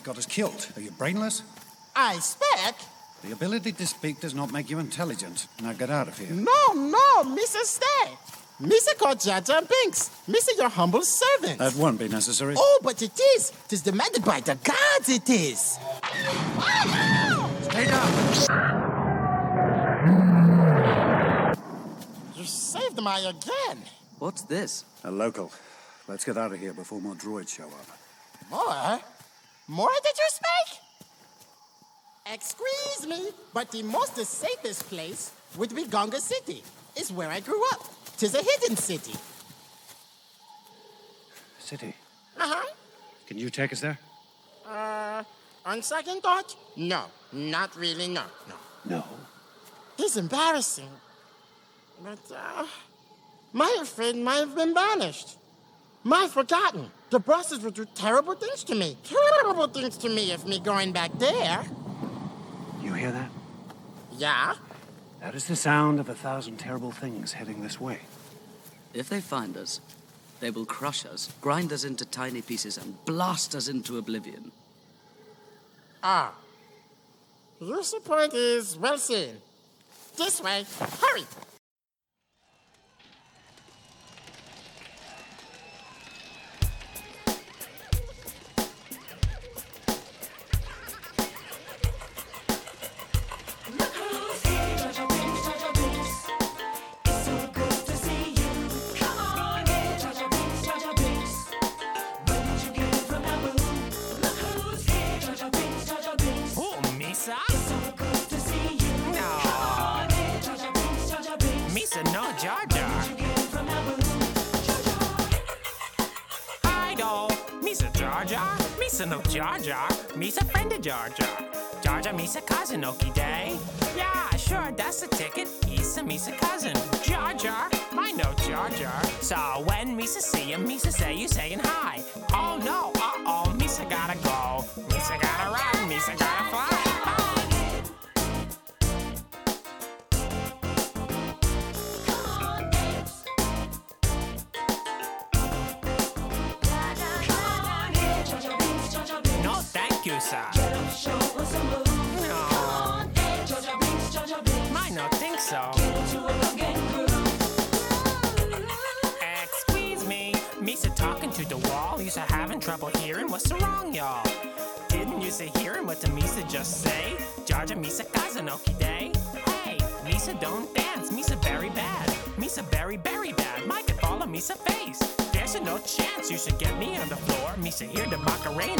almost got us killed. Are you brainless? I speak. The ability to speak does not make you intelligent. Now get out of here. No, no, Mr. Stay. Mr. called Jar Jar Binks. Mr. Your humble servant. That won't be necessary. Oh, but it is. It is demanded by the gods, it is. Stay down. You saved my again. What's this? A local. Let's get out of here before more droids show up. More? More did you speak? Excuse me, but the most safest place would be Gunga City. It's where I grew up. Tis a hidden city. City. Uh-huh. Can you take us there? Uh, on second thought, no. Not really, no, no. No. It's embarrassing. But, uh, my friend might have been banished. My forgotten. The bosses would do terrible things to me. Terrible things to me if me going back there. You hear that? Yeah? That is the sound of a thousand terrible things heading this way. If they find us, they will crush us, grind us into tiny pieces, and blast us into oblivion. Ah. Your support is well seen. This way. Hurry! Jar Jar. Misa friend of Jar Jar. Jar Jar Misa cousin, okie day. Yeah, sure, that's the ticket. He's a Misa cousin. Jar Jar, I know Jar Jar. So when Misa see him, Misa say you saying hi. Oh no, uh oh, Misa gotta go. Hearing. What's wrong, y'all? Didn't you say hearing what the Misa just say? Jar Misa Kazanoki Day. Hey, Misa don't dance. Misa very bad. Misa very, very bad. Might could fall on Misa face. There's a no chance you should get me on the floor. Misa hear the Macarena.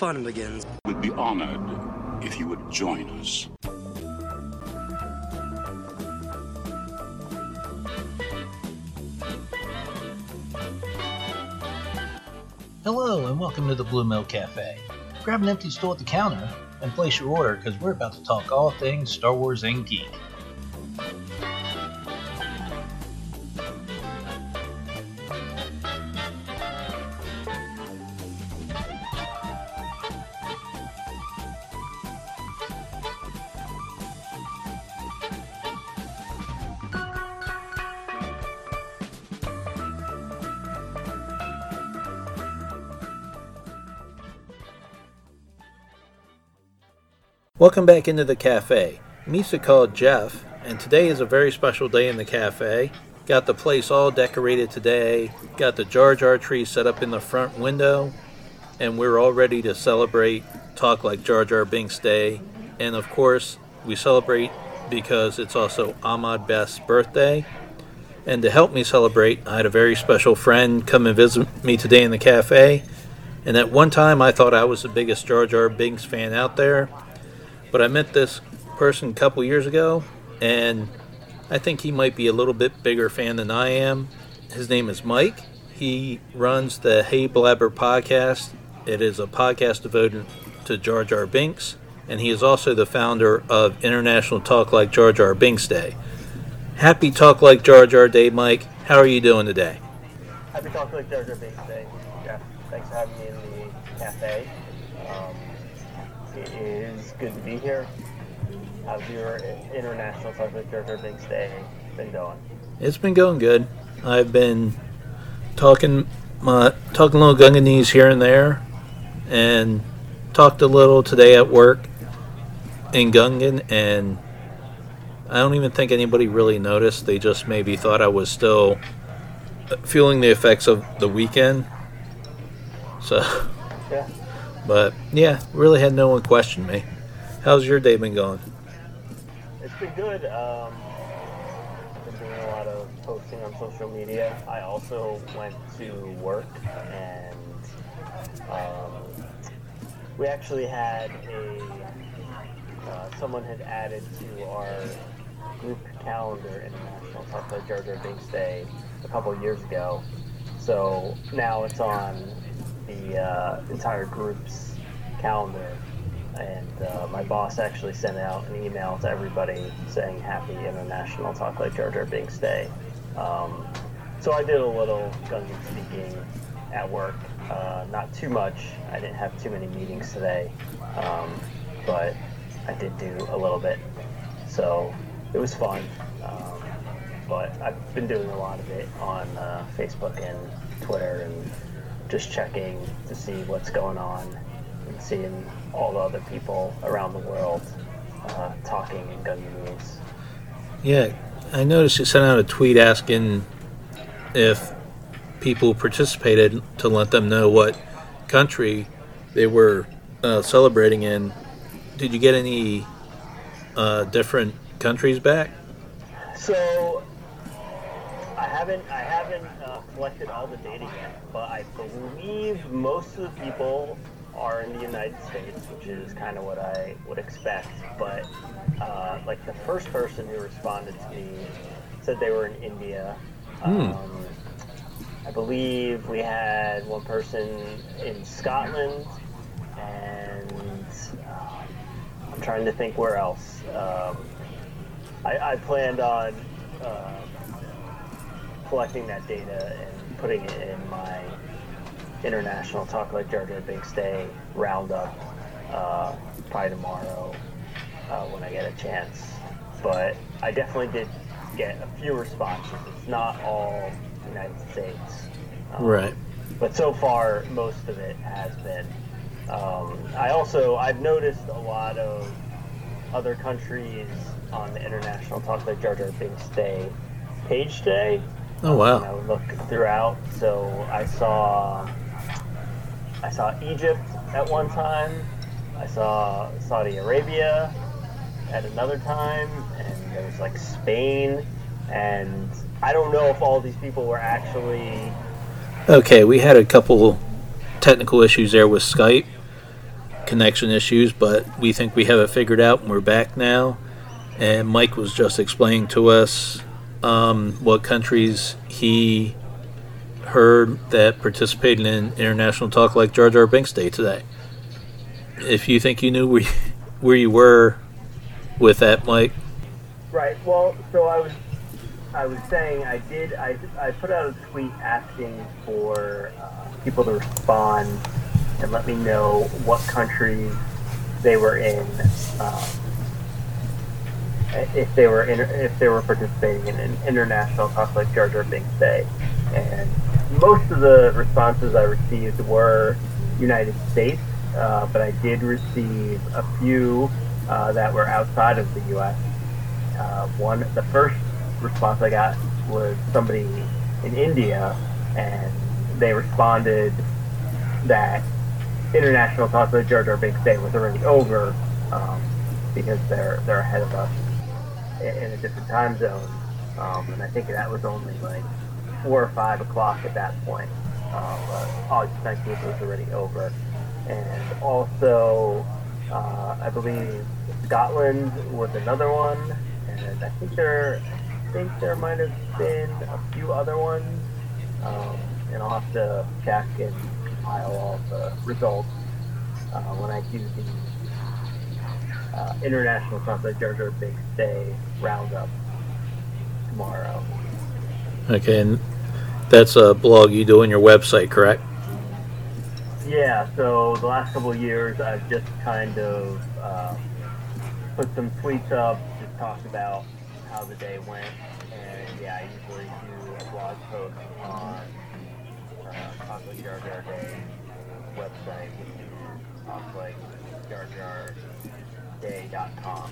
fun begins. We'd be honored if you would join us. Hello, and welcome to the Blue Milk Cafe. Grab an empty stool at the counter and place your order because we're about to talk all things Star Wars and geek. Welcome back into the cafe. Misa called Jeff, and today is a very special day in the cafe. Got the place all decorated today, got the Jar Jar tree set up in the front window, and we're all ready to celebrate Talk Like Jar Jar Binks Day. And of course, we celebrate because it's also Ahmed Best's birthday. And to help me celebrate, I had a very special friend come and visit me today in the cafe. And at one time, I thought I was the biggest Jar Jar Binks fan out there. But I met this person a couple years ago, and I think he might be a little bit bigger fan than I am. His name is Mike. He runs the Hey Blabber podcast. It is a podcast devoted to Jar Jar Binks, and he is also the founder of International Talk Like Jar Jar Binks Day. Happy Talk Like Jar Jar Day, Mike. How are you doing today? Happy Talk Like Jar Jar Binks Day. Jeff, thanks for having me in the cafe. It is good to be here. How's your International Jar Jar Binks Day been going? It's been going good. I've been talking my talking little Gunganese here and there, and talked a little today at work in Gungan, and I don't even think anybody really noticed. They just maybe thought I was still feeling the effects of the weekend. So, Yeah. But yeah, really had no one question me. How's your day been going? It's been good. Um, I've been doing a lot of posting on social media. I also went to work and um, we actually had a uh, someone had added to our group calendar International Like Jar Jar Binks Day a couple years ago. So now it's on the uh, entire group's calendar and uh, my boss actually sent out an email to everybody saying Happy International Talk Like Jar Jar Binks Day. Um, so I did a little Gungan speaking at work. Uh, not too much. I didn't have too many meetings today, um, but I did do a little bit. So it was fun. Um, but I've been doing a lot of it on uh, Facebook and Twitter and just checking to see what's going on and seeing all the other people around the world uh, talking in Gunganese. Yeah, I noticed you sent out a tweet asking if people participated to let them know what country they were uh, celebrating in. Did you get any uh, different countries back? So I haven't I haven't uh, collected all the data yet, but I believe most of the people are in the United States, which is kind of what I would expect. But uh, like the first person who responded to me said they were in India. Um, I believe we had one person in Scotland, and uh, I'm trying to think where else. Um, I, I planned on uh, collecting that data and putting it in my international Talk Like Jar Jar Binks Day roundup uh, probably tomorrow uh, when I get a chance. But I definitely did get a few responses. It's not all United States. Um, Right. But so far, most of it has been. Um, I also I've noticed a lot of other countries on the International Talk Like Jar Jar Binks Day page today. Oh And I wow! would look throughout. So I saw I saw Egypt at one time. I saw Saudi Arabia at another time, and there was like Spain. And I don't know if all these people were actually Okay, we had a couple technical issues there with Skype connection issues, but we think we have it figured out and we're back now. And Mike was just explaining to us um, what countries he heard that participated in International Talk Like Jar Jar Binks Day today. If you think you knew where you, where you were with that, Mike, Right. Well, so I was, I was saying I did. I, I put out a tweet asking for uh, people to respond and let me know what countries they were in, um, if they were if they were participating in an international Talk Like Jar Jar Binks Day, and most of the responses I received were United States, uh, but I did receive a few uh, that were outside of the U.S uh, one the first response I got was somebody in India, and they responded that International Talk Like Jar Jar Binks Day was already over um, because they're they're ahead of us in, a different time zone, um, and I think that was only like four or five o'clock at that point. Um, but August 19th was already over, and also uh, I believe Scotland was another one. And I think there, I think there might have been a few other ones, um, and I'll have to check and compile all the results uh, when I do the uh, International Sunset Jar Jar Binks Day roundup tomorrow. okay, and that's a blog you do on your website, correct? Yeah, so the last couple of years, I've just kind of uh, put some tweets up, just talked about how the day went, and yeah, I usually do a blog post on uh, Talk Like Jar Jar Day website, which is conflict jar jar day.com,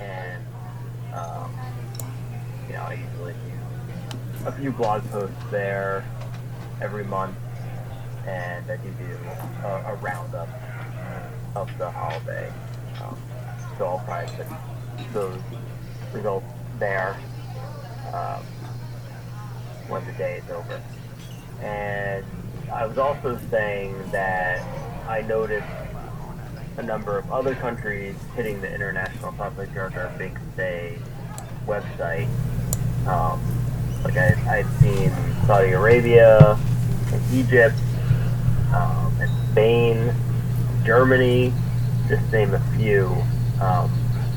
and um, you know, I usually do a few blog posts there every month and I do do a, a roundup of the holiday. Um, so I'll probably put those results there um, when the day is over. And I was also saying that I noticed a number of other countries hitting the International Public Binks Day website. Um, like I, I've seen Saudi Arabia and Egypt um, and Spain, Germany, just name a few um,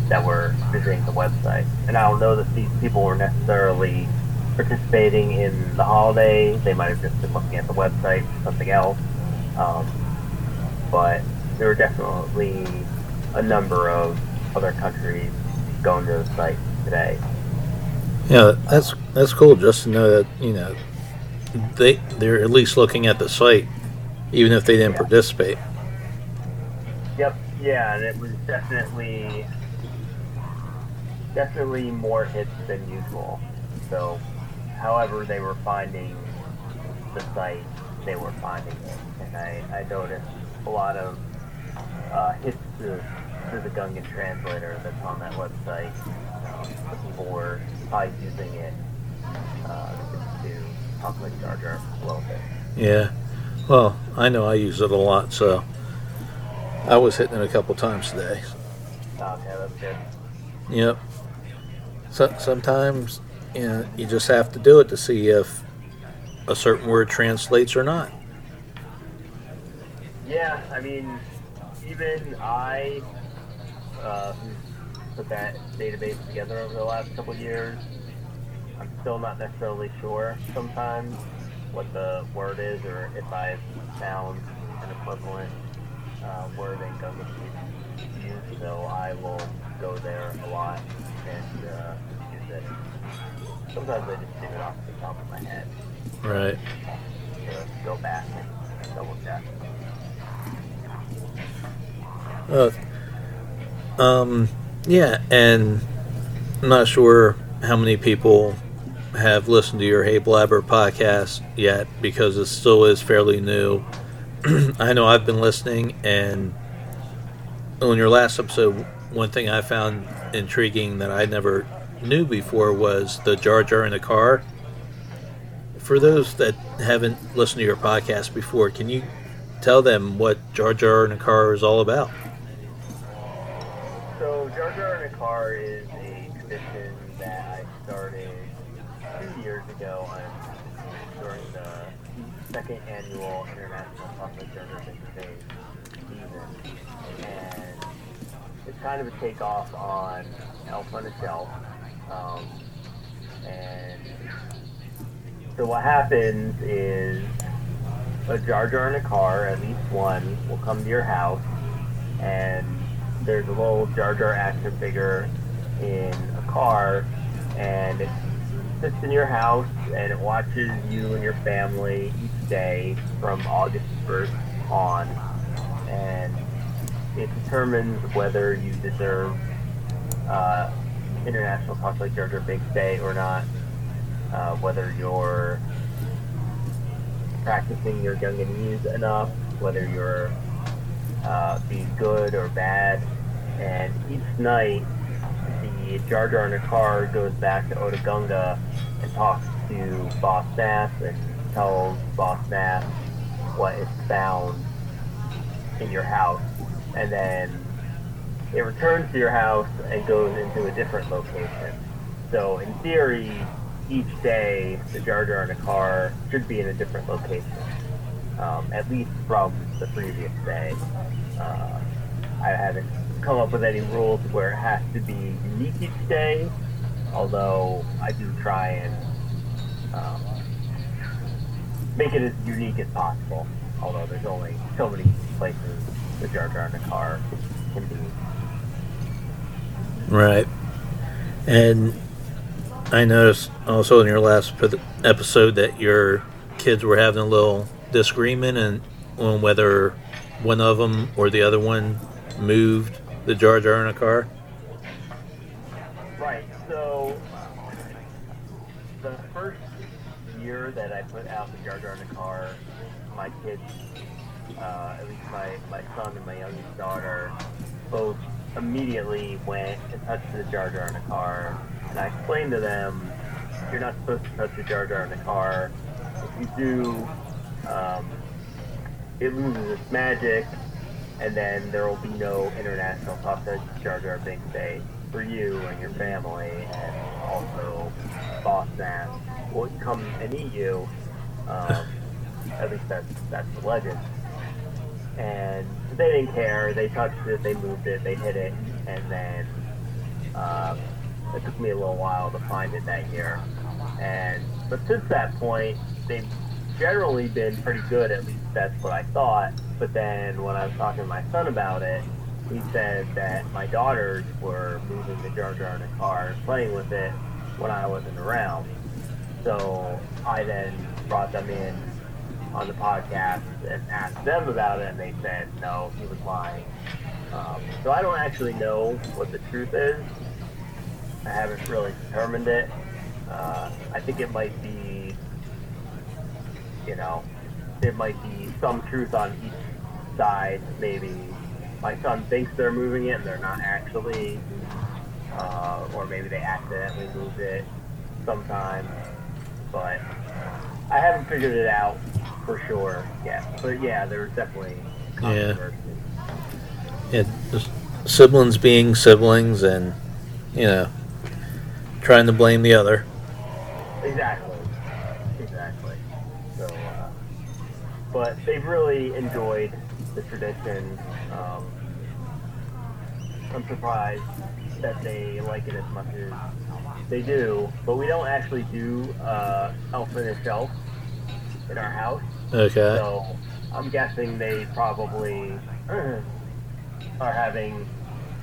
that were visiting the website. And I don't know that these people were necessarily participating in the holiday. They might have just been looking at the website something else. Um, but there were definitely a number of other countries going to the site today. Yeah, that's that's cool just to know that you know they they're at least looking at the site, even if they didn't Yeah. participate. Yep. Yeah, and it was definitely definitely more hits than usual. So, however they were finding the site, they were finding it, and I, I noticed a lot of uh, hits to, to the Gungan translator that's on that website. Um, the people were probably using it uh, to talk like Jar Jar a little bit. Yeah. Well, I know I use it a lot, so I was hitting it a couple times today. Okay, that's good. Yep. So, sometimes you know you just have to do it to see if a certain word translates or not. Yeah, I mean, even I, uh, put that database together over the last couple of years, I'm still not necessarily sure sometimes what the word is or if I've found an equivalent uh, word in Gunga use. So I will go there a lot and uh, use it. Sometimes I just do it off the top of my head Right. go back and double check. Um, yeah, and I'm not sure how many people have listened to your Hey Blabber podcast yet because it still is fairly new. I know I've been listening, and on your last episode, one thing I found intriguing that I never knew before was the Jar Jar in the car. For those that haven't listened to your podcast before, can you tell them what Jar Jar in the car is all about? Jar Jar in a Car is a tradition that I started two years ago on, during the second annual International Talk Like Jar Jar Binks season, and it's kind of a takeoff on Elf on a Shelf. Um, and so what happens is a Jar Jar in a car, at least one, will come to your house, and there's a little Jar Jar action figure in a car, and it sits in your house and it watches you and your family each day from August 1st on, and it determines whether you deserve uh, International Talk Like Jar Jar Binks Day or not, uh, whether you're practicing your Gunganese enough, whether you're uh, being good or bad, and each night the Jar Jar in a car goes back to Otoh Gunga and talks to Boss Nass and tells Boss Nass what is found in your house, and then it returns to your house and goes into a different location. So in theory, each day the Jar Jar in a car should be in a different location, um, at least from the previous day. Uh, I haven't come up with any rules where it has to be unique each day, although I do try and um, make it as unique as possible. Although there's only so many places the Jar Jar in a car can be. Right. And I noticed also in your last episode that your kids were having a little disagreement and on whether one of them or the other one moved the Jar Jar in a car. Right. So the first year that I put out the Jar Jar in the car, my kids, uh, at least my, my son and my youngest daughter, both immediately went and touched the Jar Jar in the car. And I explained to them, you're not supposed to touch the Jar Jar in the car. If you do, um, it loses its magic, and then there will be no international sausage Jar Jar Binks Day for you and your family, and also Boss will come and eat you. Um, at least that's that's the legend. And they didn't care. They touched it, they moved it, they hit it, and then um, it took me a little while to find it that year. And but since that point, they've generally been pretty good. At least that's what I thought. But then when I was talking to my son about it, he said that my daughters were moving the Jar Jar in a car and playing with it when I wasn't around. So I then brought them in on the podcast and asked them about it, and they said no, he was lying. Um, so I don't actually know what the truth is. I haven't really determined it. Uh, I think it might be, you know, there might be some truth on each side. Maybe my son thinks they're moving it and they're not actually, uh, or maybe they accidentally moved it sometime. But I haven't figured it out for sure yet. But yeah, there was definitely Yeah. controversy. Yeah, just siblings being siblings and, you know, trying to blame the other. Exactly. Exactly. So, uh, but they've really enjoyed the tradition. Um, I'm surprised that they like it as much as they do. But we don't actually do uh, Elf in a Shelf in our house. Okay. So I'm guessing they probably are having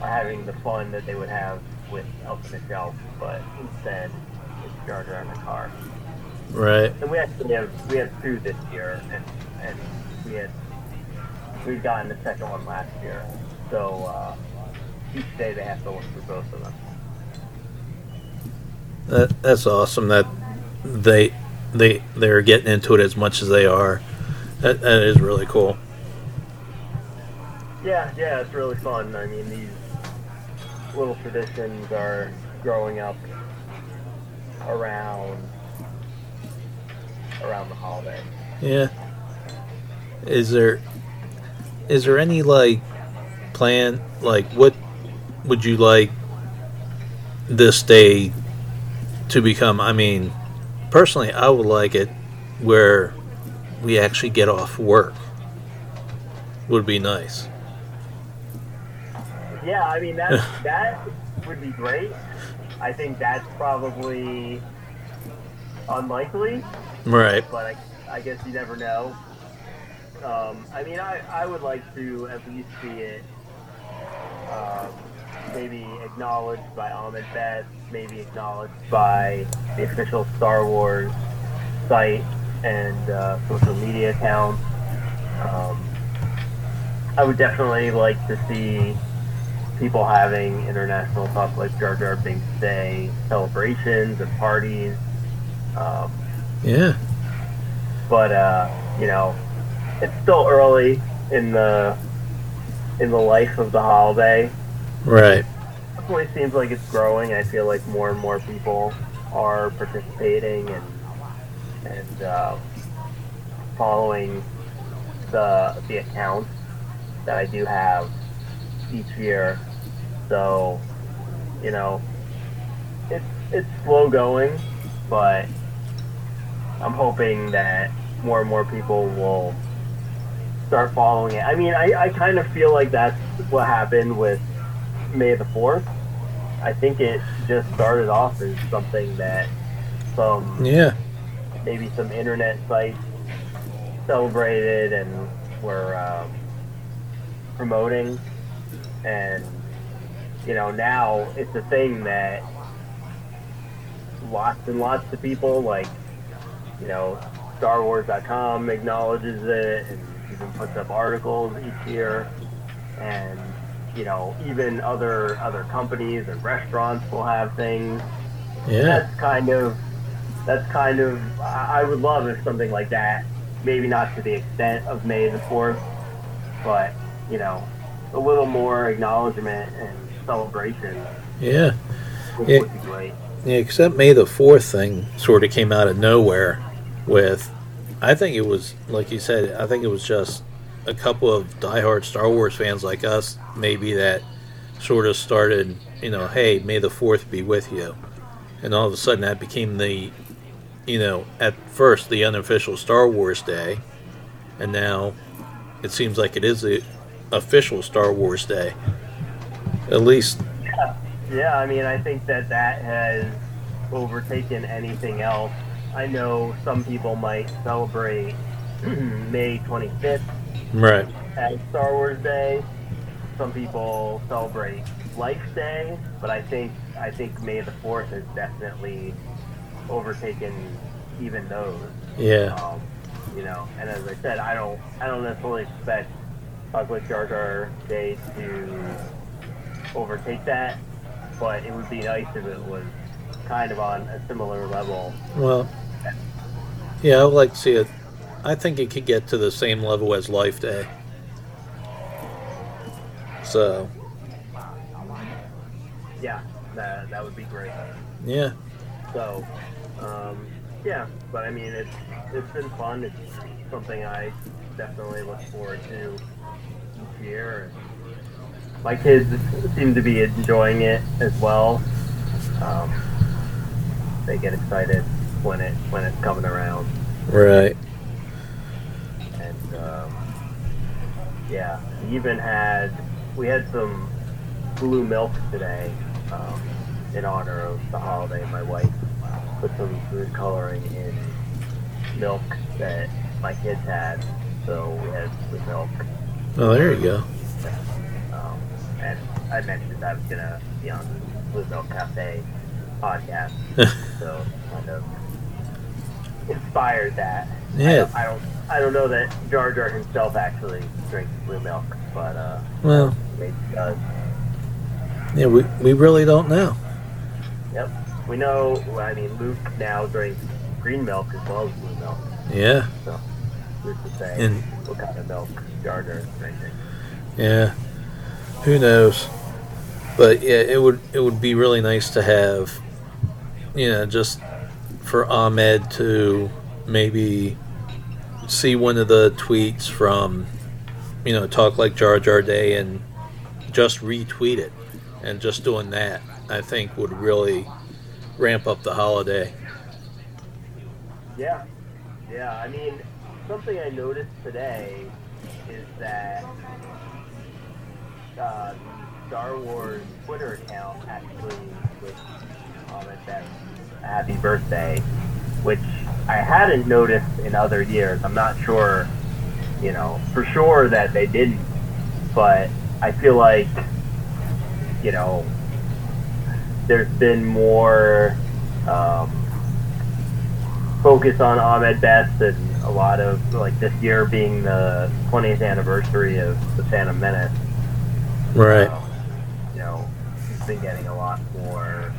are having the fun that they would have with Elf in a Shelf, but instead it's Jar Jar in the car. Right. And we actually have we have two this year, and and we had we've gotten the second one last year. So uh, each day they have to look for both of them. That, that's awesome that they they they're getting into it as much as they are. That, that is really cool. Yeah, yeah, it's really fun. I mean, these little traditions are growing up around around the holiday. Yeah. Is there is there any like plan like what would you like this day to become? I mean, personally I would like it where we actually get off work. Would be nice. Yeah, I mean that that would be great. I think that's probably unlikely, Right. but I, I guess you never know. Um, I mean, I, I would like to at least see it um, maybe acknowledged by Ahmed Best, maybe acknowledged by the official Star Wars site and uh, social media accounts. Um, I would definitely like to see people having international talk like Jar Jar Binks Day celebrations and parties. Um, Yeah. but uh, you know, it's still early in the in the life of the holiday. Right. It Definitely seems like it's growing. I feel like more and more people are participating and and uh, following the the accounts that I do have each year. So, you know, it's it's slow going, but I'm hoping that more and more people will start following it. I mean, I, I kind of feel like that's what happened with May the 4th. I think it just started off as something that some Yeah. maybe some internet sites celebrated and were um, promoting, and you know now it's a thing that lots and lots of people like you know StarWars.com acknowledges it and even puts up articles each year, and you know even other other companies and restaurants will have things Yeah. that's kind of that's kind of I would love if something like that, maybe not to the extent of May the Fourth, but you know, a little more acknowledgement and celebration Yeah. Yeah. would be great. Yeah, except May the Fourth thing sort of came out of nowhere. With, I think it was like you said. I think it was just a couple of diehard Star Wars fans like us, maybe that sort of started. You know, hey, May the Fourth be with you, and all of a sudden that became the, you know, at first the unofficial Star Wars Day, and now it seems like it is the official Star Wars Day. At least, Yeah, I mean, I think that that has overtaken anything else. I know some people might celebrate May 25th right? as Star Wars Day. Some people celebrate Life Day, but I think I think May the Fourth has definitely overtaken even those. Yeah, Um, you know, and as I said, I don't I don't necessarily expect Talk Like Jar Jar Day to overtake that, but it would be nice if it was kind of on a similar level. Well, yeah, I would like to see it. I think it could get to the same level as Life Day. So, Yeah, that, that would be great. yeah, So, um, yeah, but I mean, it's it's been fun. It's something I definitely look forward to each year. My kids seem to be enjoying it as well. Um, they get excited when it when it's coming around, right. and um, yeah, we even had we had some blue milk today um, in honor of the holiday. My wife put some food coloring in milk that my kids had, so we had blue milk. Oh, there you go. Um, and I mentioned I was gonna be on the Blue Milk Cafe podcast, so kind of inspired that. I Yeah. don't, I don't, I don't know that Jar Jar himself actually drinks blue milk, but uh, Well, maybe he does. yeah, we, we really don't know. Yep. We know. I mean, Luke now drinks green milk as well as blue milk. Yeah, So who's to say And- what kind of milk Jar Jar is drinking? yeah. Who knows? But yeah, it would it would be really nice to have, you know, just for Ahmed to maybe see one of the tweets from, you know, talk like Jar Jar Day and just retweet it, and just doing that, I think would really ramp up the holiday. Yeah, yeah. I mean, something I noticed today is that uh, Star Wars Twitter account actually wished Ahmed Best a happy birthday, which I hadn't noticed in other years. I'm not sure, you know, for sure that they didn't, but I feel like, you know, there's been more um, focus on Ahmed Best and a lot of like this year being the 20th anniversary of the Phantom Menace. Right. Um, you know, he's been getting a lot more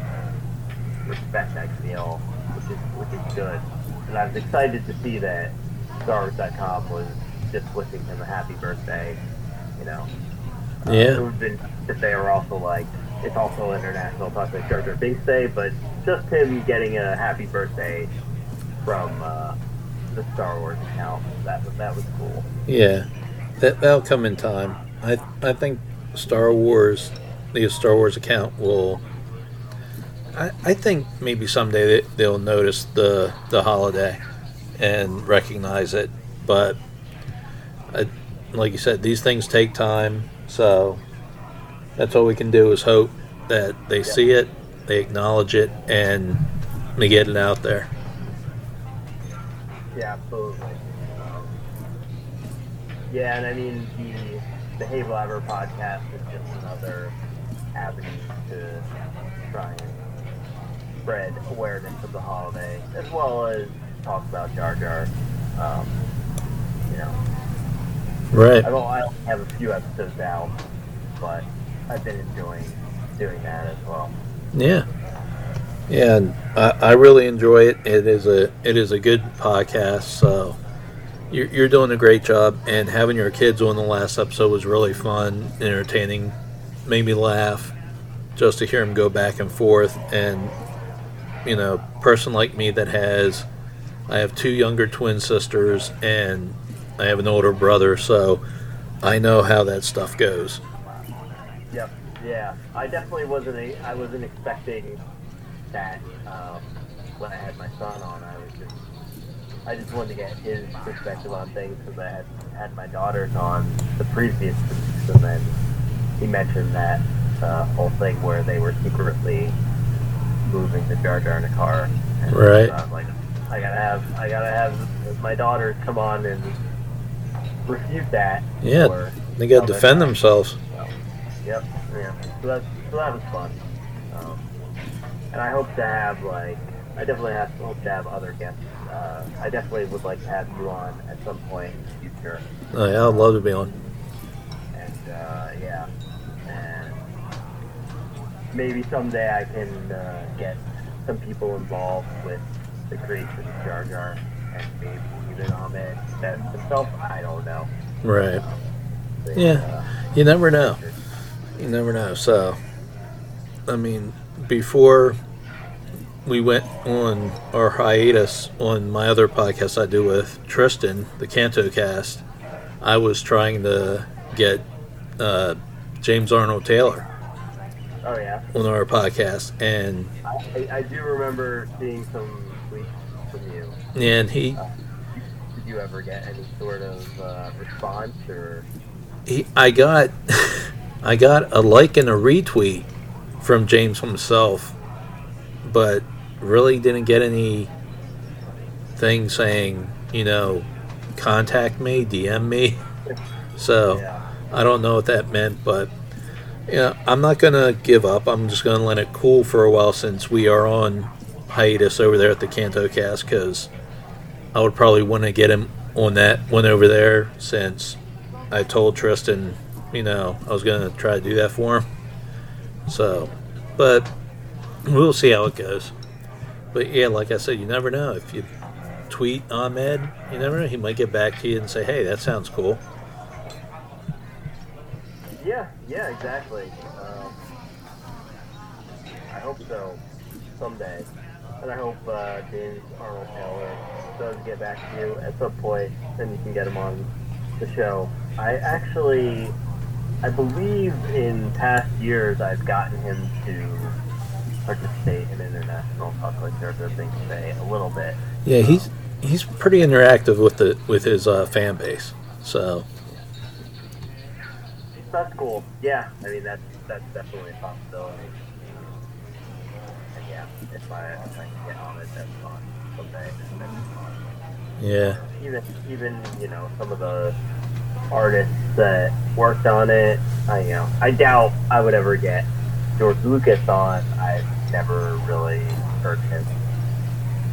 respect. I feel, which is which is good. And I was excited to see that StarWars.com was just wishing him a happy birthday. You know, uh, Yeah. it would have been if they were also like it's also International Talk Like Jar Jar Binks Day, but just him getting a happy birthday from uh, the Star Wars account that was that was cool. Yeah, that that'll come in time. I I think Star Wars, the Star Wars account will. I, I think maybe someday they, they'll notice the the holiday and recognize it, but I, like you said, these things take time. So that's all we can do is hope that they see it, they acknowledge it, and they get it out there. Yeah, absolutely. Um, yeah, and I mean the the Hey Blabber podcast is just another avenue to try and spread awareness of the holiday, as well as talk about Jar Jar. Um, you know, Right. I don't I only have a few episodes out, but I've been enjoying doing that as well. Yeah, yeah, and I, I really enjoy it. It is a it is a good podcast. So you're, you're doing a great job, and having your kids on the last episode was really fun, entertaining, made me laugh, just to hear them go back and forth. And you know, person like me that has, I have two younger twin sisters, and I have an older brother, so I know how that stuff goes. Yep. Yeah, I definitely wasn't. A, I wasn't expecting that um, when I had my son on. I was just. I just wanted to get his perspective on things because I had had my daughters on the previous weeks, and then he mentioned that uh, whole thing where they were secretly moving the Jar Jar in a car. And Right. I was like, I gotta have, I gotta have my daughters come on and refute that. Yeah, or They gotta defend themselves. Yep. Yeah. So that so that was fun. Um, and I hope to have like I definitely have hope to have other guests. Uh, I definitely would like to have you on at some point in the future. Oh, yeah, I'd love to be on. And uh, yeah. Maybe someday I can uh, get some people involved with the creation of Jar Jar and maybe even Ahmed that himself. I don't know. Right. But, Yeah. uh, You never know. You never know. So, I mean, before we went on our hiatus on my other podcast I do with Tristan, the Canto Cast, I was trying to get uh, James Arnold Taylor oh yeah. on our podcast, and I, I do remember seeing some tweets from you. and he Did you ever get any sort of uh, response or? he, I got I got a like and a retweet from James himself, but really didn't get any thing saying, you know, contact me, DM me. So Yeah. I don't know what that meant, but yeah, I'm not gonna give up. I'm just gonna let it cool for a while since we are on hiatus over there at the Canto Cast because I would probably want to get him on that one over there since I told Tristan, you know, I was gonna try to do that for him. So, but we'll see how it goes. But yeah, like I said, you never know. If you tweet Ahmed, you never know. He might get back to you and say, "Hey, that sounds cool." Yeah, yeah, exactly. Um, I hope so someday, and I hope uh, James Arnold Taylor does get back to you at some point, and you can get him on the show. I actually, I believe in past years I've gotten him to participate in international talk like Jar Jar Binks Day a little bit. Yeah, he's he's pretty interactive with the with his uh, fan base. So That's cool. Yeah, I mean that's that's definitely a possibility. And yeah, if I if I can get on it, that's fun someday. That'd fun. yeah, even even you know some of the artists that worked on it. I you know I doubt I would ever get George Lucas on. I've never really heard him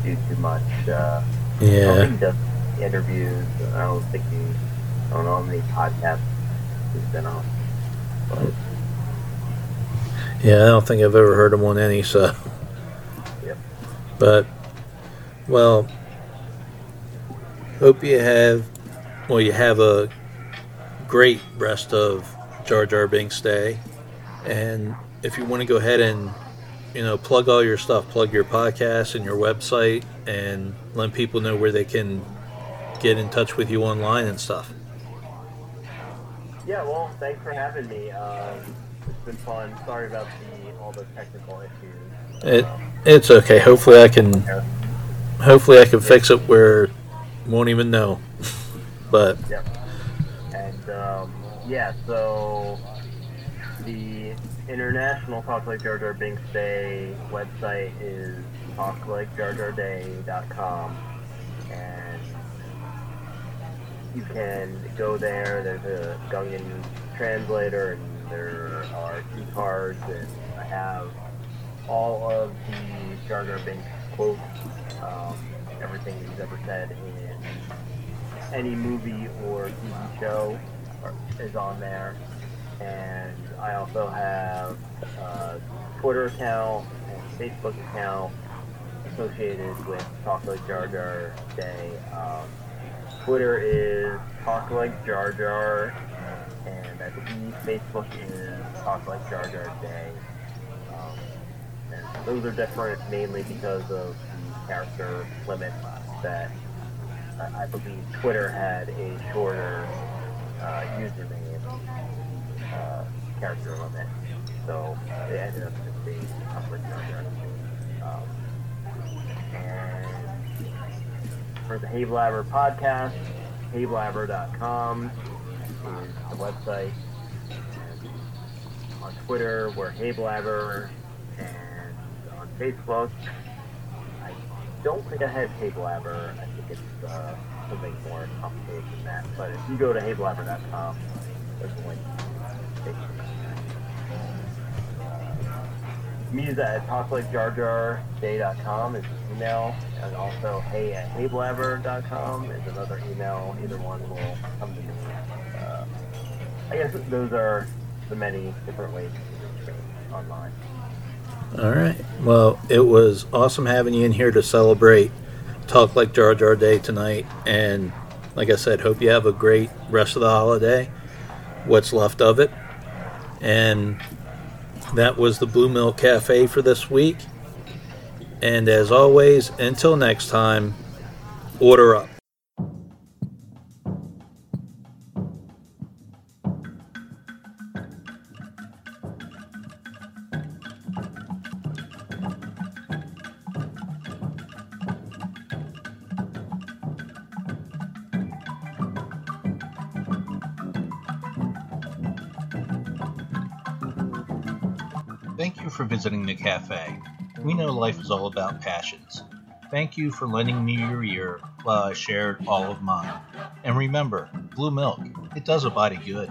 do too much. Uh, I don't yeah, think he does interviews. I don't think he. I don't know how many podcasts he's been on. But yeah. I don't think I've ever heard him on any. So, Yep. but well, hope you have well you have a great rest of Jar Jar Binks Day, and if you want to go ahead and you know plug all your stuff, plug your podcast and your website, and let people know where they can get in touch with you online and stuff. Yeah, well, thanks for having me. Um, it's been fun. Sorry about the all the technical issues. It Um, it's okay. Hopefully I can yeah. hopefully I can fix it where won't even know. but yeah, And um, yeah, so the International Talk Like Jar Jar Binks Day website is talklikejarjarday.com, and you can go there. There's a Gungan translator, and there are key cards, and I have all of the Jar Jar Binks quotes, um, everything he's ever said in any movie or TV show is on there. And I also have a Twitter account and Facebook account associated with Talk Like Jar Jar Day. Um, Twitter is Talk Like Jar Jar, and I believe Facebook is Talk Like Jar Jar Day. Um, and those are different mainly because of the character limit that I I believe Twitter had a shorter uh, username uh, character limit, so it ended up just being public character. Um, and for the Hey Blabber podcast, heyblabber.com is the website. And on Twitter, we're Hey Blabber, and on Facebook, I don't think I have HeyBlabber. I think it's uh, something more complicated than that. But if you go to heyblabber.com, there's a link. Is at talklikejarjarday.com is the email, and also hey at heyblabber.com is another email. Either one will come to me. Uh, I guess those are the many different ways to reach me online. all right. Well, it was awesome having you in here to celebrate Talk Like Jar Jar Day tonight and like I said, hope you have a great rest of the holiday. What's left of it. And that was the Blue Milk Cafe for this week. And as always, until next time, order up. Cafe. We know life is all about passions. Thank you for lending me your ear while I shared all of mine. And remember, blue milk, it does a body good.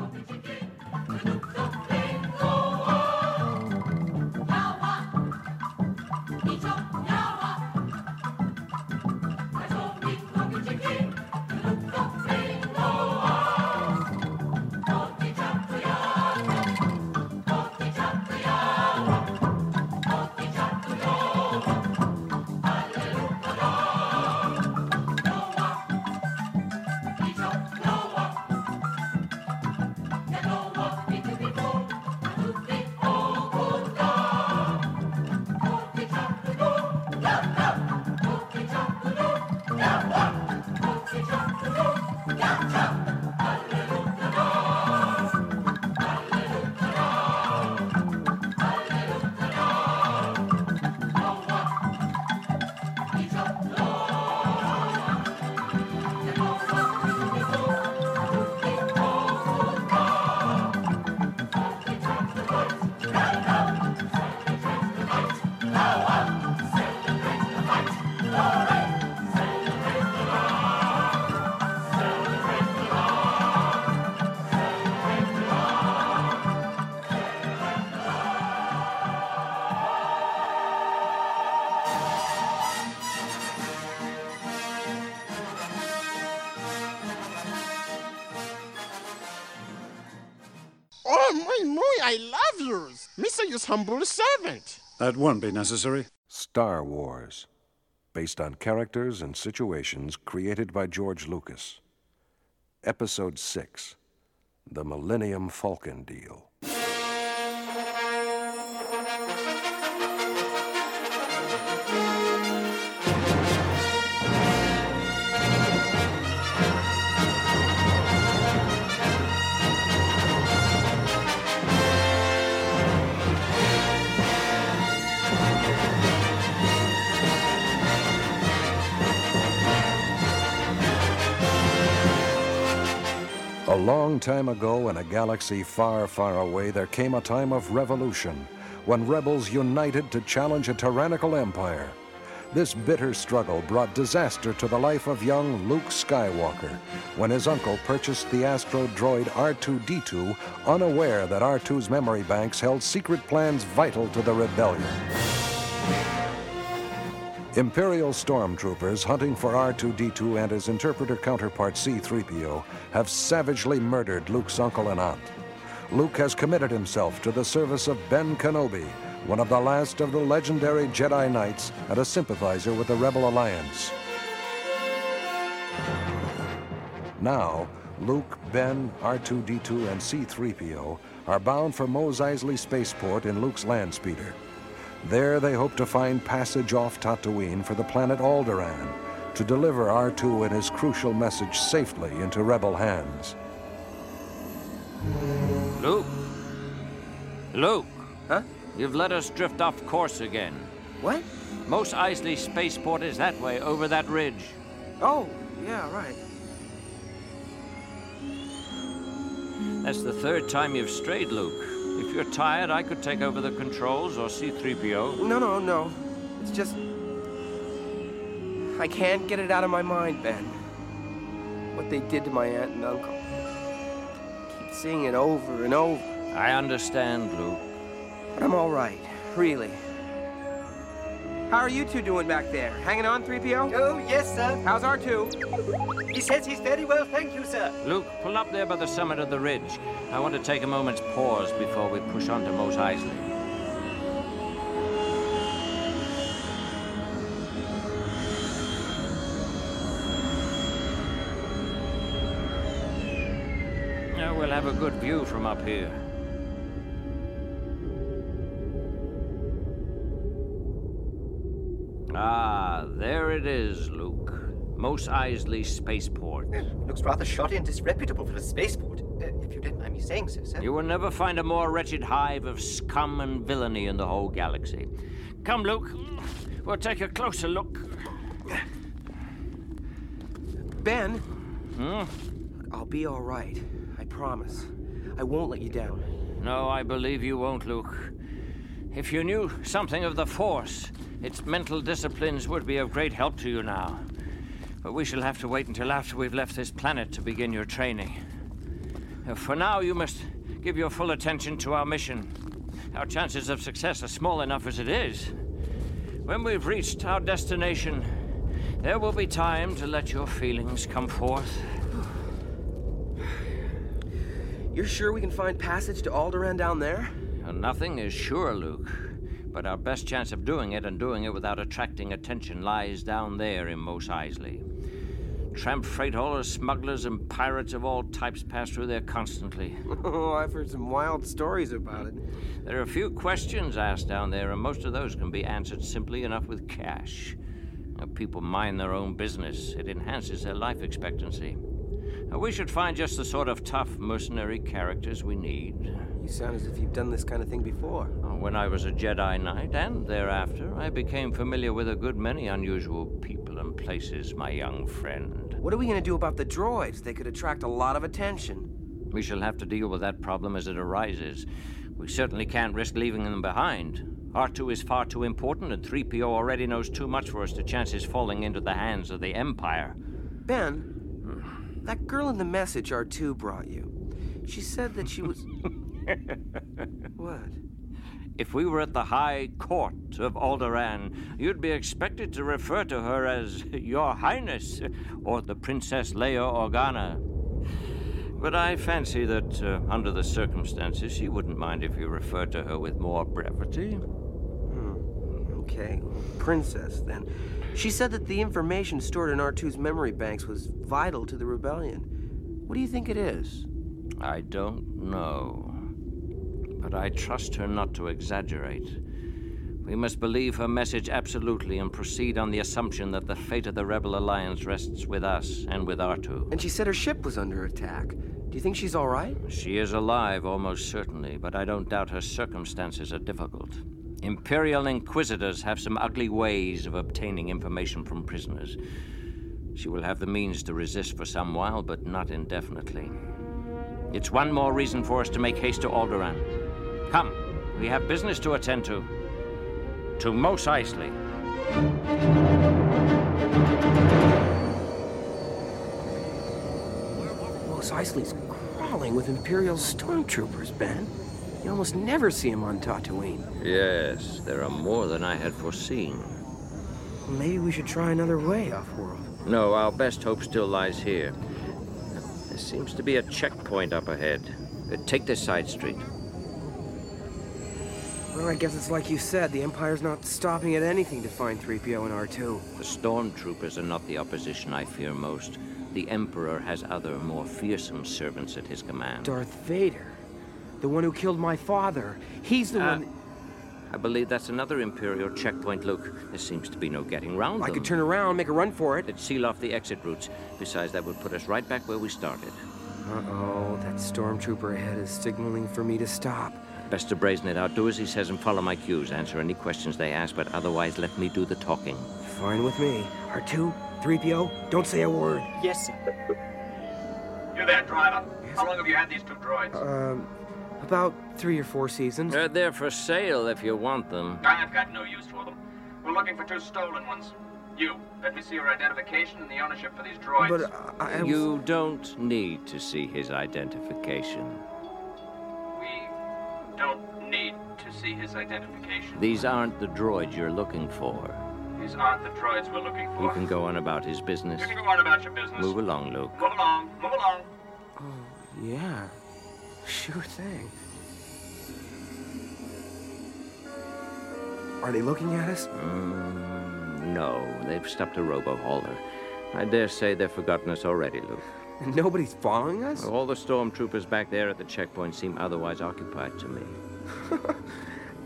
Misa is humble servant. That won't be necessary. Star Wars, based on characters and situations created by George Lucas. Episode 6 The Millennium Falcon Deal. A long time ago, in a galaxy far, far away, there came a time of revolution when rebels united to challenge a tyrannical empire. This bitter struggle brought disaster to the life of young Luke Skywalker when his uncle purchased the astro droid R2D2, unaware that R2's memory banks held secret plans vital to the rebellion. Imperial stormtroopers hunting for R2D2 and his interpreter counterpart C3PO have savagely murdered Luke's uncle and aunt. Luke has committed himself to the service of Ben Kenobi, one of the last of the legendary Jedi Knights and a sympathizer with the Rebel Alliance. Now, Luke, Ben, R2D2, and C3PO are bound for Mos Eisley Spaceport in Luke's land speeder. There they hope to find passage off Tatooine for the planet Alderaan to deliver R2 and his crucial message safely into Rebel hands. Luke? Luke? Huh? You've let us drift off course again. What? Mos Eisley Spaceport is that way, over that ridge. Oh, yeah, right. That's the third time you've strayed, Luke. If you're tired, I could take over the controls or C3PO. No, no, no. It's just. I can't get it out of my mind, Ben. What they did to my aunt and uncle. Keep seeing it over and over. I understand, Luke. But I'm all right, really. How are you two doing back there? Hanging on, 3PO? Oh, yes, sir. How's R2? He says he's very well, thank you, sir. Luke, pull up there by the summit of the ridge. I want to take a moment's pause before we push on to Mos Eisley. Now we'll have a good view from up here. Ah, there it is, Luke. Mos Eisley Spaceport. Looks rather shoddy and disreputable for a spaceport, uh, if you didn't mind me saying so, sir. You will never find a more wretched hive of scum and villainy in the whole galaxy. Come, Luke. We'll take a closer look. Ben? Hmm? I'll be all right. I promise. I won't let you down. No, I believe you won't, Luke. If you knew something of the Force, its mental disciplines would be of great help to you now. But we shall have to wait until after we've left this planet to begin your training. Uh, For now, you must give your full attention to our mission. Our chances of success are small enough as it is. When we've reached our destination, there will be time to let your feelings come forth. You're sure we can find passage to Alderaan down there? Nothing is sure, Luke. But our best chance of doing it and doing it without attracting attention lies down there in Mos Eisley. Tramp freight haulers, smugglers, and pirates of all types pass through there constantly. Oh, I've heard some wild stories about it. There are a few questions asked down there, and most of those can be answered simply enough with cash. Now, people mind their own business, it enhances their life expectancy. Now, we should find just the sort of tough mercenary characters we need. You sound as if you've done this kind of thing before. Uh, when I was a Jedi Knight and thereafter, I became familiar with a good many unusual people and places, my young friend. What are we gonna do about the droids? They could attract a lot of attention. We shall have to deal with that problem as it arises. We certainly can't risk leaving them behind. R2 is far too important, and 3PO already knows too much for us to chance his falling into the hands of the Empire. Ben, that girl in the message R2 brought you. She said that she was. what? If we were at the High Court of Alderaan, you'd be expected to refer to her as Your Highness or the Princess Leia Organa. But I fancy that, uh, under the circumstances, she wouldn't mind if you referred to her with more brevity. Okay, Princess, then. She said that the information stored in R2's memory banks was vital to the rebellion. What do you think it is? I don't know. But I trust her not to exaggerate. We must believe her message absolutely and proceed on the assumption that the fate of the Rebel Alliance rests with us and with R2. And she said her ship was under attack. Do you think she's all right? She is alive, almost certainly, but I don't doubt her circumstances are difficult. Imperial Inquisitors have some ugly ways of obtaining information from prisoners. She will have the means to resist for some while, but not indefinitely. It's one more reason for us to make haste to Alderaan. Come, we have business to attend to. To Mos Eisley. Mos Eisley's crawling with Imperial stormtroopers, Ben. You almost never see them on Tatooine. Yes, there are more than I had foreseen. Maybe we should try another way off-world. No, our best hope still lies here. There seems to be a checkpoint up ahead. Uh, Take this side street. Well, I guess it's like you said. The Empire's not stopping at anything to find 3PO and R2. The stormtroopers are not the opposition I fear most. The Emperor has other, more fearsome servants at his command. Darth Vader. The one who killed my father. He's the Ah, one... I believe that's another Imperial checkpoint, Luke. There seems to be no getting round it. I them. could turn around, make a run for it. It'd seal off the exit routes. Besides, that would put us right back where we started. Uh-oh, that stormtrooper ahead is signaling for me to stop. Best to brazen it out. Do as he says and follow my cues. Answer any questions they ask, but otherwise let me do the talking. Fine with me. R2, 3PO, don't say a word. Yes, sir. You're there, driver? How long have you had these two droids? Um, about three or four seasons. They're there for sale if you want them. I've got no use for them. We're looking for two stolen ones. You, let me see your identification and the ownership for these droids. But I, I was- You don't need to see his identification. See his identification. These aren't the droids you're looking for. These aren't the droids we're looking for. You can go on about his business. You can go on about your business. Move along, Luke. Move along. Move along. Yeah, sure thing. Are they looking at us? Mm, no, they've stopped a robo-hauler. I dare say they've forgotten us already, Luke. Nobody's following us? All the stormtroopers back there at the checkpoint seem otherwise occupied to me.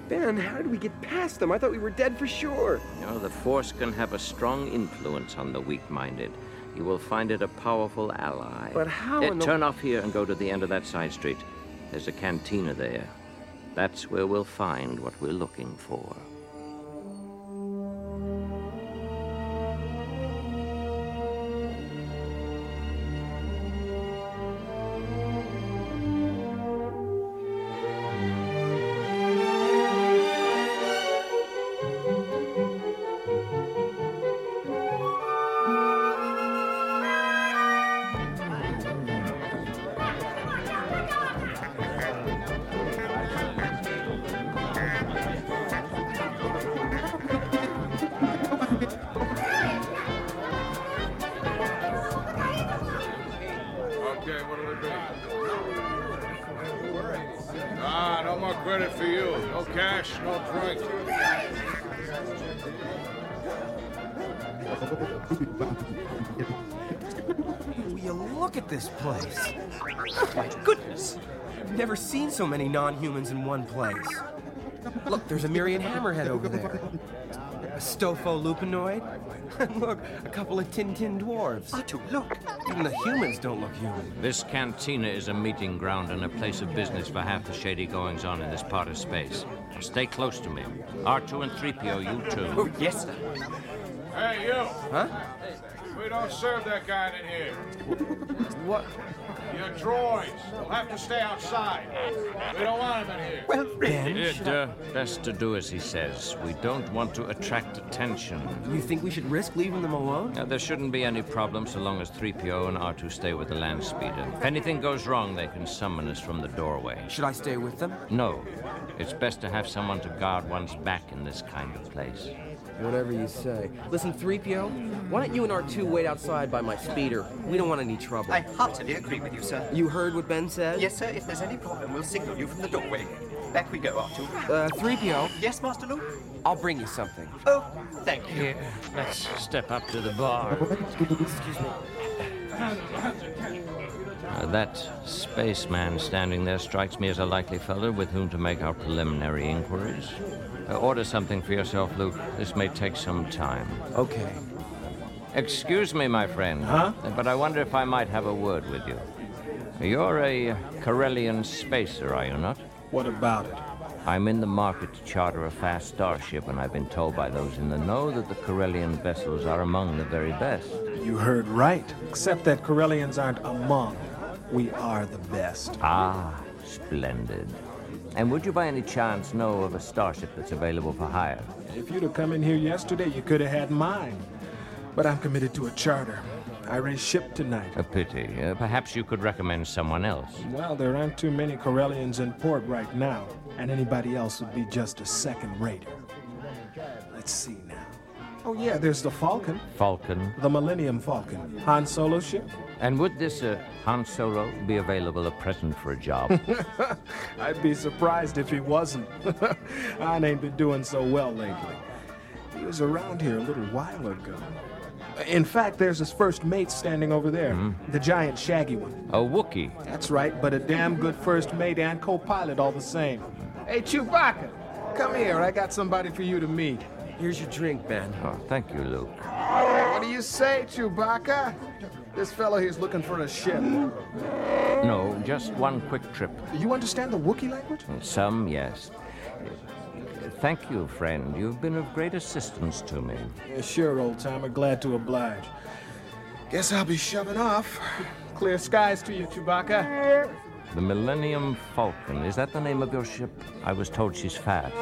Ben, how did we get past them? I thought we were dead for sure. You know, the Force can have a strong influence on the weak-minded. You will find it a powerful ally. But how Uh, Turn off here and go to the end of that side street. There's a cantina there. That's where we'll find what we're looking for. Will you look at this place? My goodness! I've never seen so many non-humans in one place. Look, there's a Mirian Hammerhead over there. A Stofo Lupinoid. And look, a couple of Tin Tin dwarves. Ah, Artu, look. Even the humans don't look human. This cantina is a meeting ground and a place of business for half the shady goings on in this part of space. Now stay close to me. R2 and 3PO, you too. Oh, yes, sir. Hey, you! Huh? We don't serve that kind in here. What? Your droids. They'll have to stay outside. We don't want them in here. Well, Ben, It, uh, best to do as he says. We don't want to attract attention. you think we should risk leaving them alone? Now, there shouldn't be any problem so long as 3PO and R2 stay with the land speeder. If anything goes wrong, they can summon us from the doorway. Should I stay with them? No. It's best to have someone to guard one's back in this kind of place. Whatever you say. Listen, 3PO, why don't you and R2 wait outside by my speeder? We don't want any trouble. I heartily agree with you, sir. You heard what Ben said? Yes, sir. If there's any problem, we'll signal you from the doorway. Back we go, R2. Uh, 3PO? Yes, Master Luke? I'll bring you something. Oh, thank you. Here, let's step up to the bar. Excuse me. Uh, that spaceman standing there strikes me as a likely fellow with whom to make our preliminary inquiries. Uh, order something for yourself, Luke. This may take some time. Okay. Excuse me, my friend. Huh? But I wonder if I might have a word with you. You're a Corellian spacer, are you not? What about it? I'm in the market to charter a fast starship, and I've been told by those in the know that the Corellian vessels are among the very best. You heard right. Except that Corellians aren't among. We are the best. Ah, splendid. And would you by any chance know of a starship that's available for hire? If you'd have come in here yesterday, you could have had mine. But I'm committed to a charter. I raise ship tonight. A pity. Uh, perhaps you could recommend someone else. Well, there aren't too many Corellians in port right now, and anybody else would be just a second rater. Let's see now. Oh, yeah, there's the Falcon. Falcon. The Millennium Falcon. Han Solo ship. And would this uh, Han Solo be available at present for a job? I'd be surprised if he wasn't. Han ain't been doing so well lately. He was around here a little while ago. In fact, there's his first mate standing over there. The giant shaggy one. a Wookiee. That's right, but a damn good first mate and co-pilot all the same. Hey, Chewbacca, come here. I got somebody for you to meet. Here's your drink, Ben. Oh, thank you, Luke. What do you say, Chewbacca? This fellow here's looking for a ship. No, just one quick trip. You understand the Wookiee language? Some, yes. Thank you, friend. You've been of great assistance to me. Yeah, sure, old timer. Glad to oblige. Guess I'll be shoving off. Clear skies to you, Chewbacca. The Millennium Falcon. Is that the name of your ship? I was told she's fast.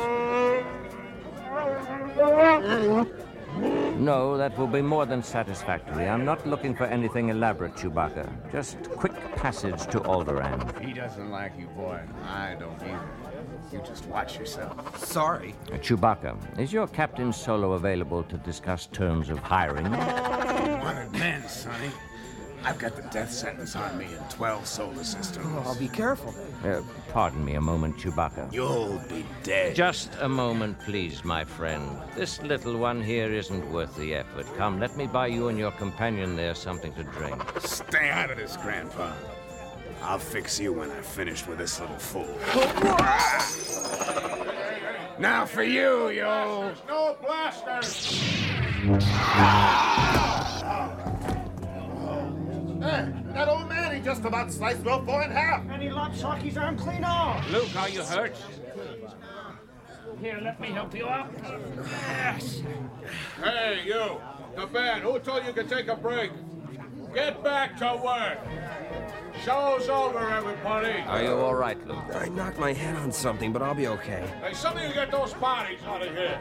No, that will be more than satisfactory. I'm not looking for anything elaborate, Chewbacca. Just quick passage to Alderaan. He doesn't like you, boy. I don't either. You just watch yourself. Sorry. Uh, Chewbacca, is your Captain Solo available to discuss terms of hiring? Wanted men, Sonny. I've got the death sentence on me in 12 solar systems. Oh, I'll be careful. Uh, pardon me a moment, Chewbacca. You'll be dead. Just a moment, please, my friend. This little one here isn't worth the effort. Come, let me buy you and your companion there something to drink. Stay out of this, Grandpa. I'll fix you when I've finished with this little fool. now for you, yo. No blasters! Hey, just about sliced Will Four in half. And he lopped Socky's arm clean off. Luke, are you hurt? Here, let me help you out. Yes. Hey, you. The band. Who told you could take a break? Get back to work. Show's over, everybody. Are you all right, Luke? I knocked my head on something, but I'll be okay. Hey, some of you get those bodies out of here.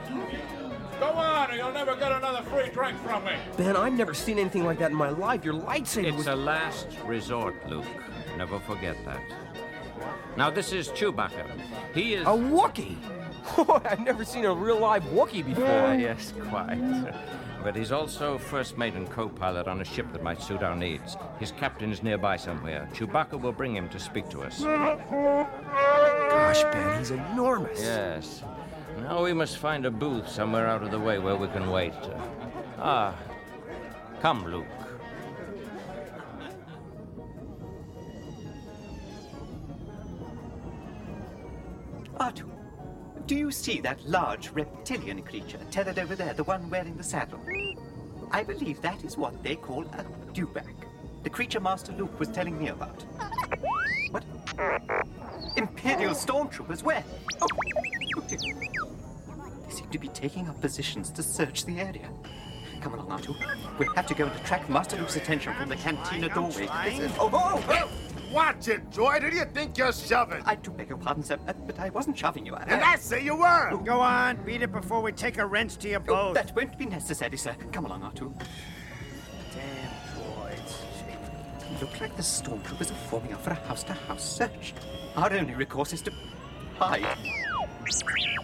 Go on, or you'll never get another free drink from me. Ben, I've never seen anything like that in my life. Your lightsaber It's was... a last resort, Luke. Never forget that. Now, this is Chewbacca. He is. A Wookiee! I've never seen a real live Wookiee before. Uh, yes, quite. But he's also first mate and co pilot on a ship that might suit our needs. His captain is nearby somewhere. Chewbacca will bring him to speak to us. Gosh, Ben, he's enormous. Yes. Now we must find a booth somewhere out of the way where we can wait. Ah. Come, Luke. Artu, do you see that large reptilian creature tethered over there, the one wearing the saddle? I believe that is what they call a dewback. The creature Master Luke was telling me about. What? Imperial stormtroopers? Where? Oh, to be taking up positions to search the area. Come along, Artu. We'll have to go and attract Master Luke's attention from the cantina doorway. Oh, oh, oh! Watch it, Droid. Who do you think you're shoving? I do beg your pardon, sir, uh, but I wasn't shoving you. I, And I say you were. Go on, beat it before we take a wrench to your Oh, that won't be necessary, sir. Come along, Artu. Damn droids. Look like the stormtroopers are forming up for a house-to-house search. Our only recourse is to hide.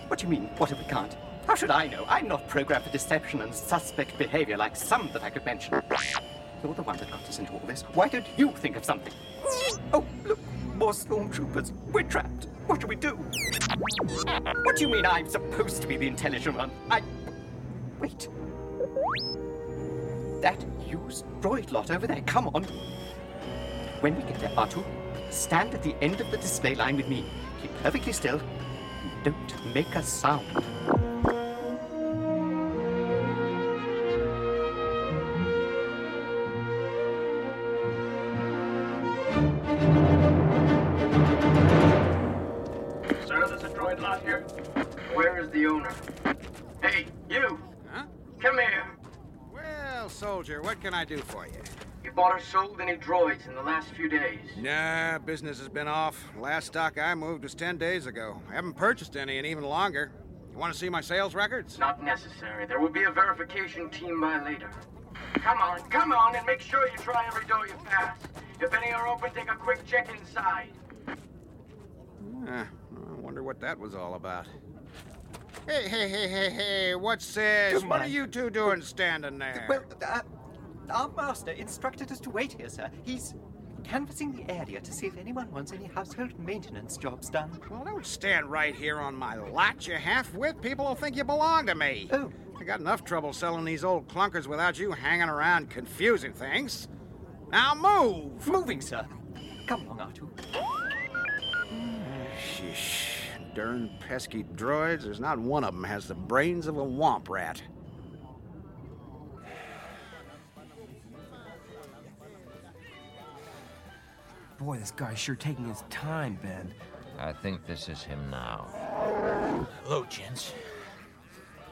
What do you mean, what if we can't? How should I know? I'm not programmed for deception and suspect behavior like some that I could mention. You're the one that got us into all this. Why don't you think of something? Oh, look, more stormtroopers. We're trapped. What should we do? What do you mean I'm supposed to be the intelligent one? I. Wait. That used droid lot over there. Come on. When we get there, R2, stand at the end of the display line with me. Keep perfectly still. Don't make a sound. Well, soldier, what can I do for you? You bought or sold any droids in the last few days? Nah, business has been off. Last stock I moved was 10 days ago. I haven't purchased any in even longer. You want to see my sales records? Not necessary. There will be a verification team by later. Come on, come on, and make sure you try every door you pass. If any are open, take a quick check inside. Ah, I wonder what that was all about. Hey, hey, hey, hey, hey, what's this? What are you two doing standing there? Well, uh, our master instructed us to wait here, sir. He's canvassing the area to see if anyone wants any household maintenance jobs done. Well, don't stand right here on my lot, you half-wit. People will think you belong to me. Oh. I got enough trouble selling these old clunkers without you hanging around confusing things. Now move! Moving, sir. Come along, Artu. Ah, Sheesh. Darn pesky droids. There's not one of them has the brains of a womp rat. Boy, this guy's sure taking his time, Ben. I think this is him now. Hello, gents.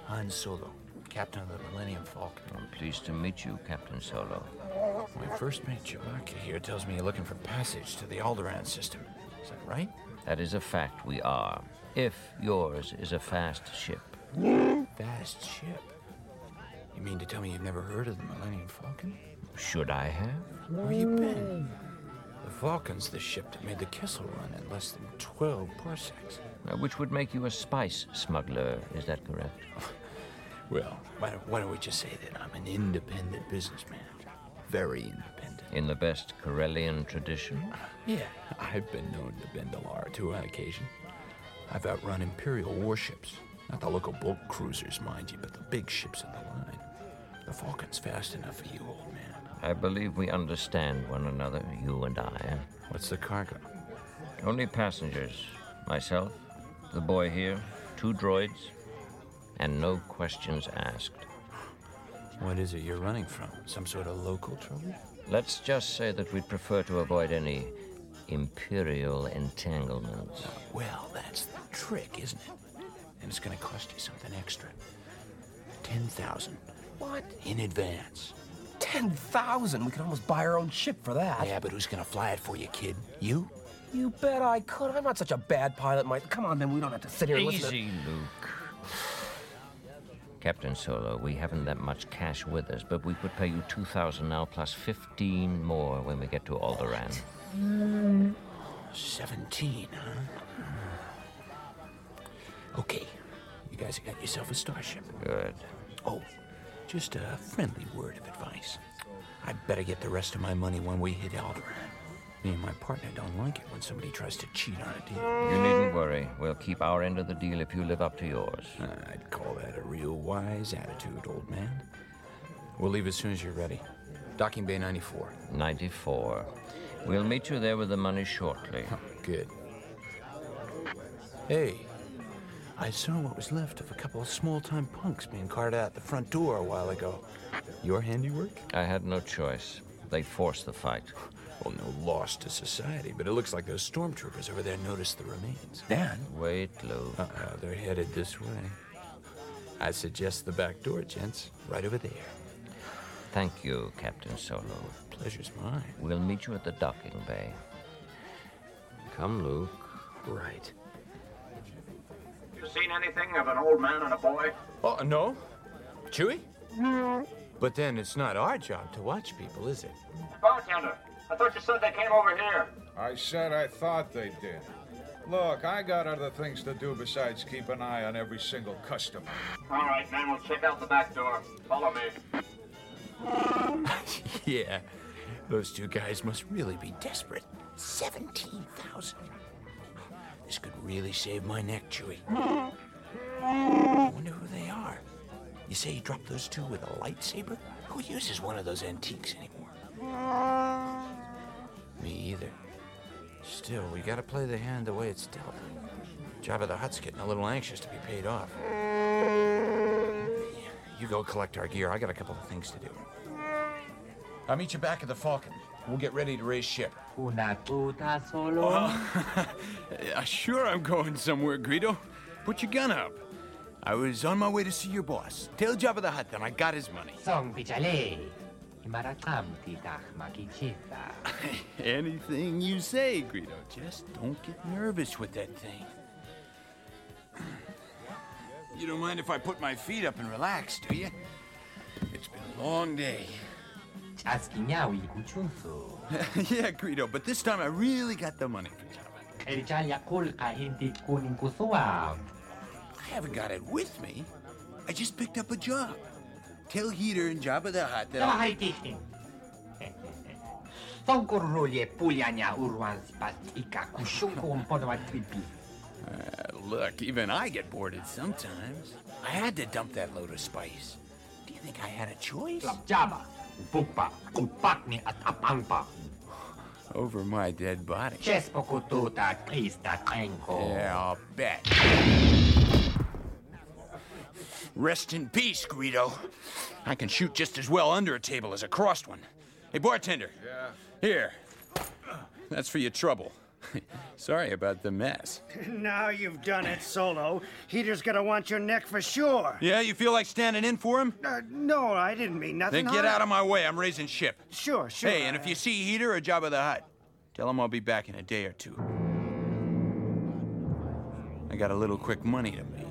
Han Solo, captain of the Millennium Falcon. I'm pleased to meet you, Captain Solo. My first mate Chewbacca here tells me you're looking for passage to the Alderaan system. Is that right? That is a fact we are. If yours is a fast ship. Fast ship. You mean to tell me you've never heard of the Millennium Falcon? Should I have? Where you been? The Falcon's the ship that made the Kessel Run in less than 12 parsecs. Uh, Which would make you a spice smuggler, is that correct? Well, why don't, why don't we just say that I'm an independent businessman? Very independent. In the best Corellian tradition? Yeah, I've been known to bend the law two on occasion. I've outrun Imperial warships. Not the local bulk cruisers, mind you, but the big ships in the line. The Falcon's fast enough for you, old. I believe we understand one another, you and I. What's the cargo? Only passengers. Myself, the boy here, two droids, and no questions asked. What is it you're running from? Some sort of local trouble? Let's just say that we'd prefer to avoid any imperial entanglements. Well, that's the trick, isn't it? And it's gonna cost you something extra. Ten thousand. What? In advance. 10,000? We could almost buy our own ship for that. Yeah, but who's gonna fly it for you, kid? You? You bet I could. I'm not such a bad pilot, Mike. Come on, Ben. We don't have to sit here and listen to... Easy, Luke. Captain Solo, we haven't that much cash with us, but we could pay you 2,000 now plus 15 more when we get to Alderaan. Seventeen, huh? Okay. You guys have got yourself a starship. Good. Oh, just a friendly word of advice. I better get the rest of my money when we hit Alderaan. Me and my partner don't like it when somebody tries to cheat on a deal. You needn't worry. We'll keep our end of the deal if you live up to yours. Ah, I'd call that a real wise attitude, old man. We'll leave as soon as you're ready. Docking Bay 94. 94. We'll meet you there with the money shortly. Good. Hey, I saw what was left of a couple of small-time punks being carted out the front door a while ago. Your handiwork? I had no choice. They forced the fight. Well, no loss to society, but it looks like those stormtroopers over there noticed the remains. Dan? Wait, Luke. Uh-oh, they're headed this way. I suggest the back door, gents. Right over there. Thank you, Captain Solo. Pleasure's mine. We'll meet you at the docking bay. Come, Luke. Right. You seen anything of an old man and a boy? Oh, no? Chewie? Hmm. But then it's not our job to watch people, is it? Bartender, I thought you said they came over here. I said I thought they did. Look, I got other things to do besides keep an eye on every single customer. All right, man, we'll check out the back door. Follow me. yeah, those two guys must really be desperate. 17,000. This could really save my neck, Chewie. I wonder who they are. You say you dropped those two with a lightsaber? Who uses one of those antiques anymore? Me either. Still, we gotta play the hand the way it's dealt. Jabba the Hutt's getting a little anxious to be paid off. You go collect our gear. I got a couple of things to do. I'll meet you back at the Falcon. We'll get ready to raise ship. Una puta solo. Uh, sure, I'm going somewhere, Greedo. Put your gun up. I was on my way to see your boss. Tell Jabba the Hutt that I got his money. Song pichale. Imaratam titach makichita. Anything you say, Greedo. Just don't get nervous with that thing. You don't mind if I put my feet up and relax, do you? It's been a long day. Chaskinyawi kuchunso. yeah, Greedo, but this time I really got the money for Jabba. Erjaya kulka hindi kuning kusuaw. I haven't got it with me. I just picked up a job. Tell Heater and Jabba the Hutt that Bahay tichting. Songkurulye pulyanya urwan sipas ika kushungko umpono tripi. Uh, look, even I get bored sometimes. I had to dump that load of spice. Do you think I had a choice? Jabba, bukpa, kupakni at apangpa. Over my dead body. Chespo kututa krista trenko. Yeah, I'll bet. Rest in peace, Greedo. I can shoot just as well under a table as across one. Hey, bartender. Yeah. Here. That's for your trouble. Sorry about the mess. Now you've done it, Solo. Heater's gonna want your neck for sure. Yeah, you feel like standing in for him? Uh, no, I didn't mean nothing. Then get harm. out of my way. I'm raising ship. Sure, sure. Hey, and if you see Heater or Jabba the Hutt, tell him I'll be back in a day or two. I got a little quick money to make.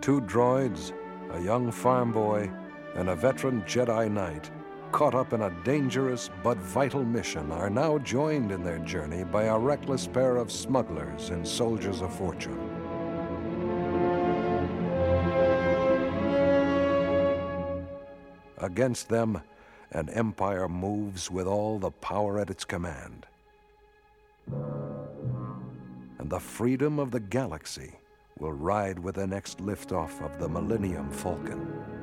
Two droids, a young farm boy, and a veteran Jedi Knight, caught up in a dangerous but vital mission, are now joined in their journey by a reckless pair of smugglers and soldiers of fortune. Against them, an empire moves with all the power at its command. And the freedom of the galaxy will ride with the next liftoff of the Millennium Falcon.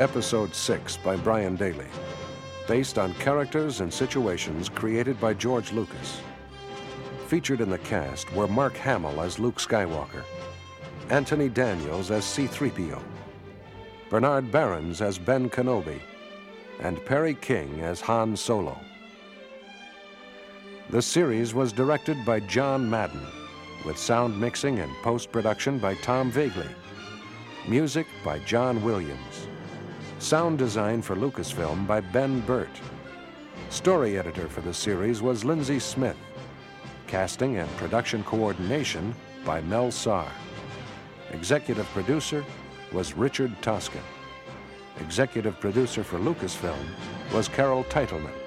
Episode 6 by Brian Daley. Based on characters and situations created by George Lucas. Featured in the cast were Mark Hamill as Luke Skywalker, Anthony Daniels as C3PO, Bernard Behrens as Ben Kenobi, and Perry King as Han Solo. The series was directed by John Madden, with sound mixing and post production by Tom Voegeli. Music by John Williams. Sound design for Lucasfilm by Ben Burtt. Story editor for the series was Lindsay Smith. Casting and production coordination by Mel Sarr. Executive producer was Richard Toscan. Executive producer for Lucasfilm was Carol Titelman.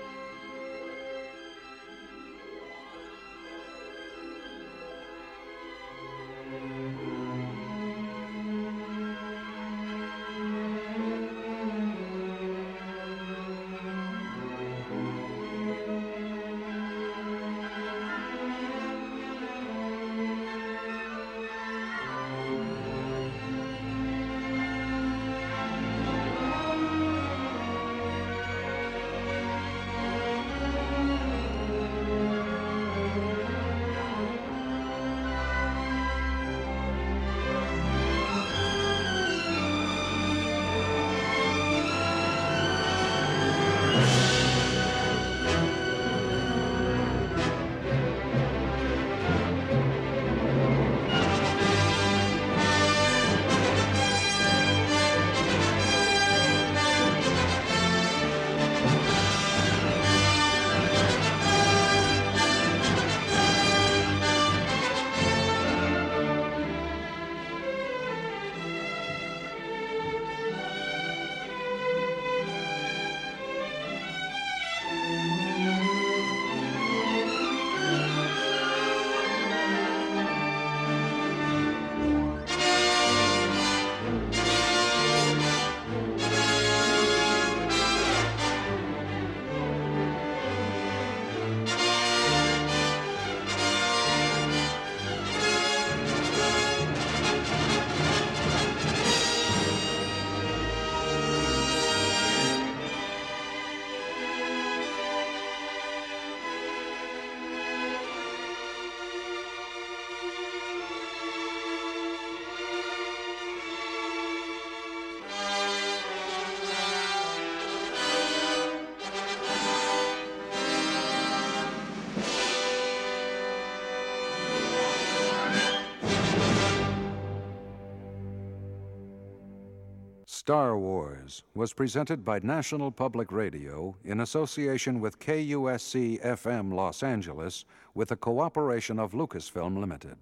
Star Wars was presented by National Public Radio in association with KUSC FM Los Angeles with the cooperation of Lucasfilm Limited.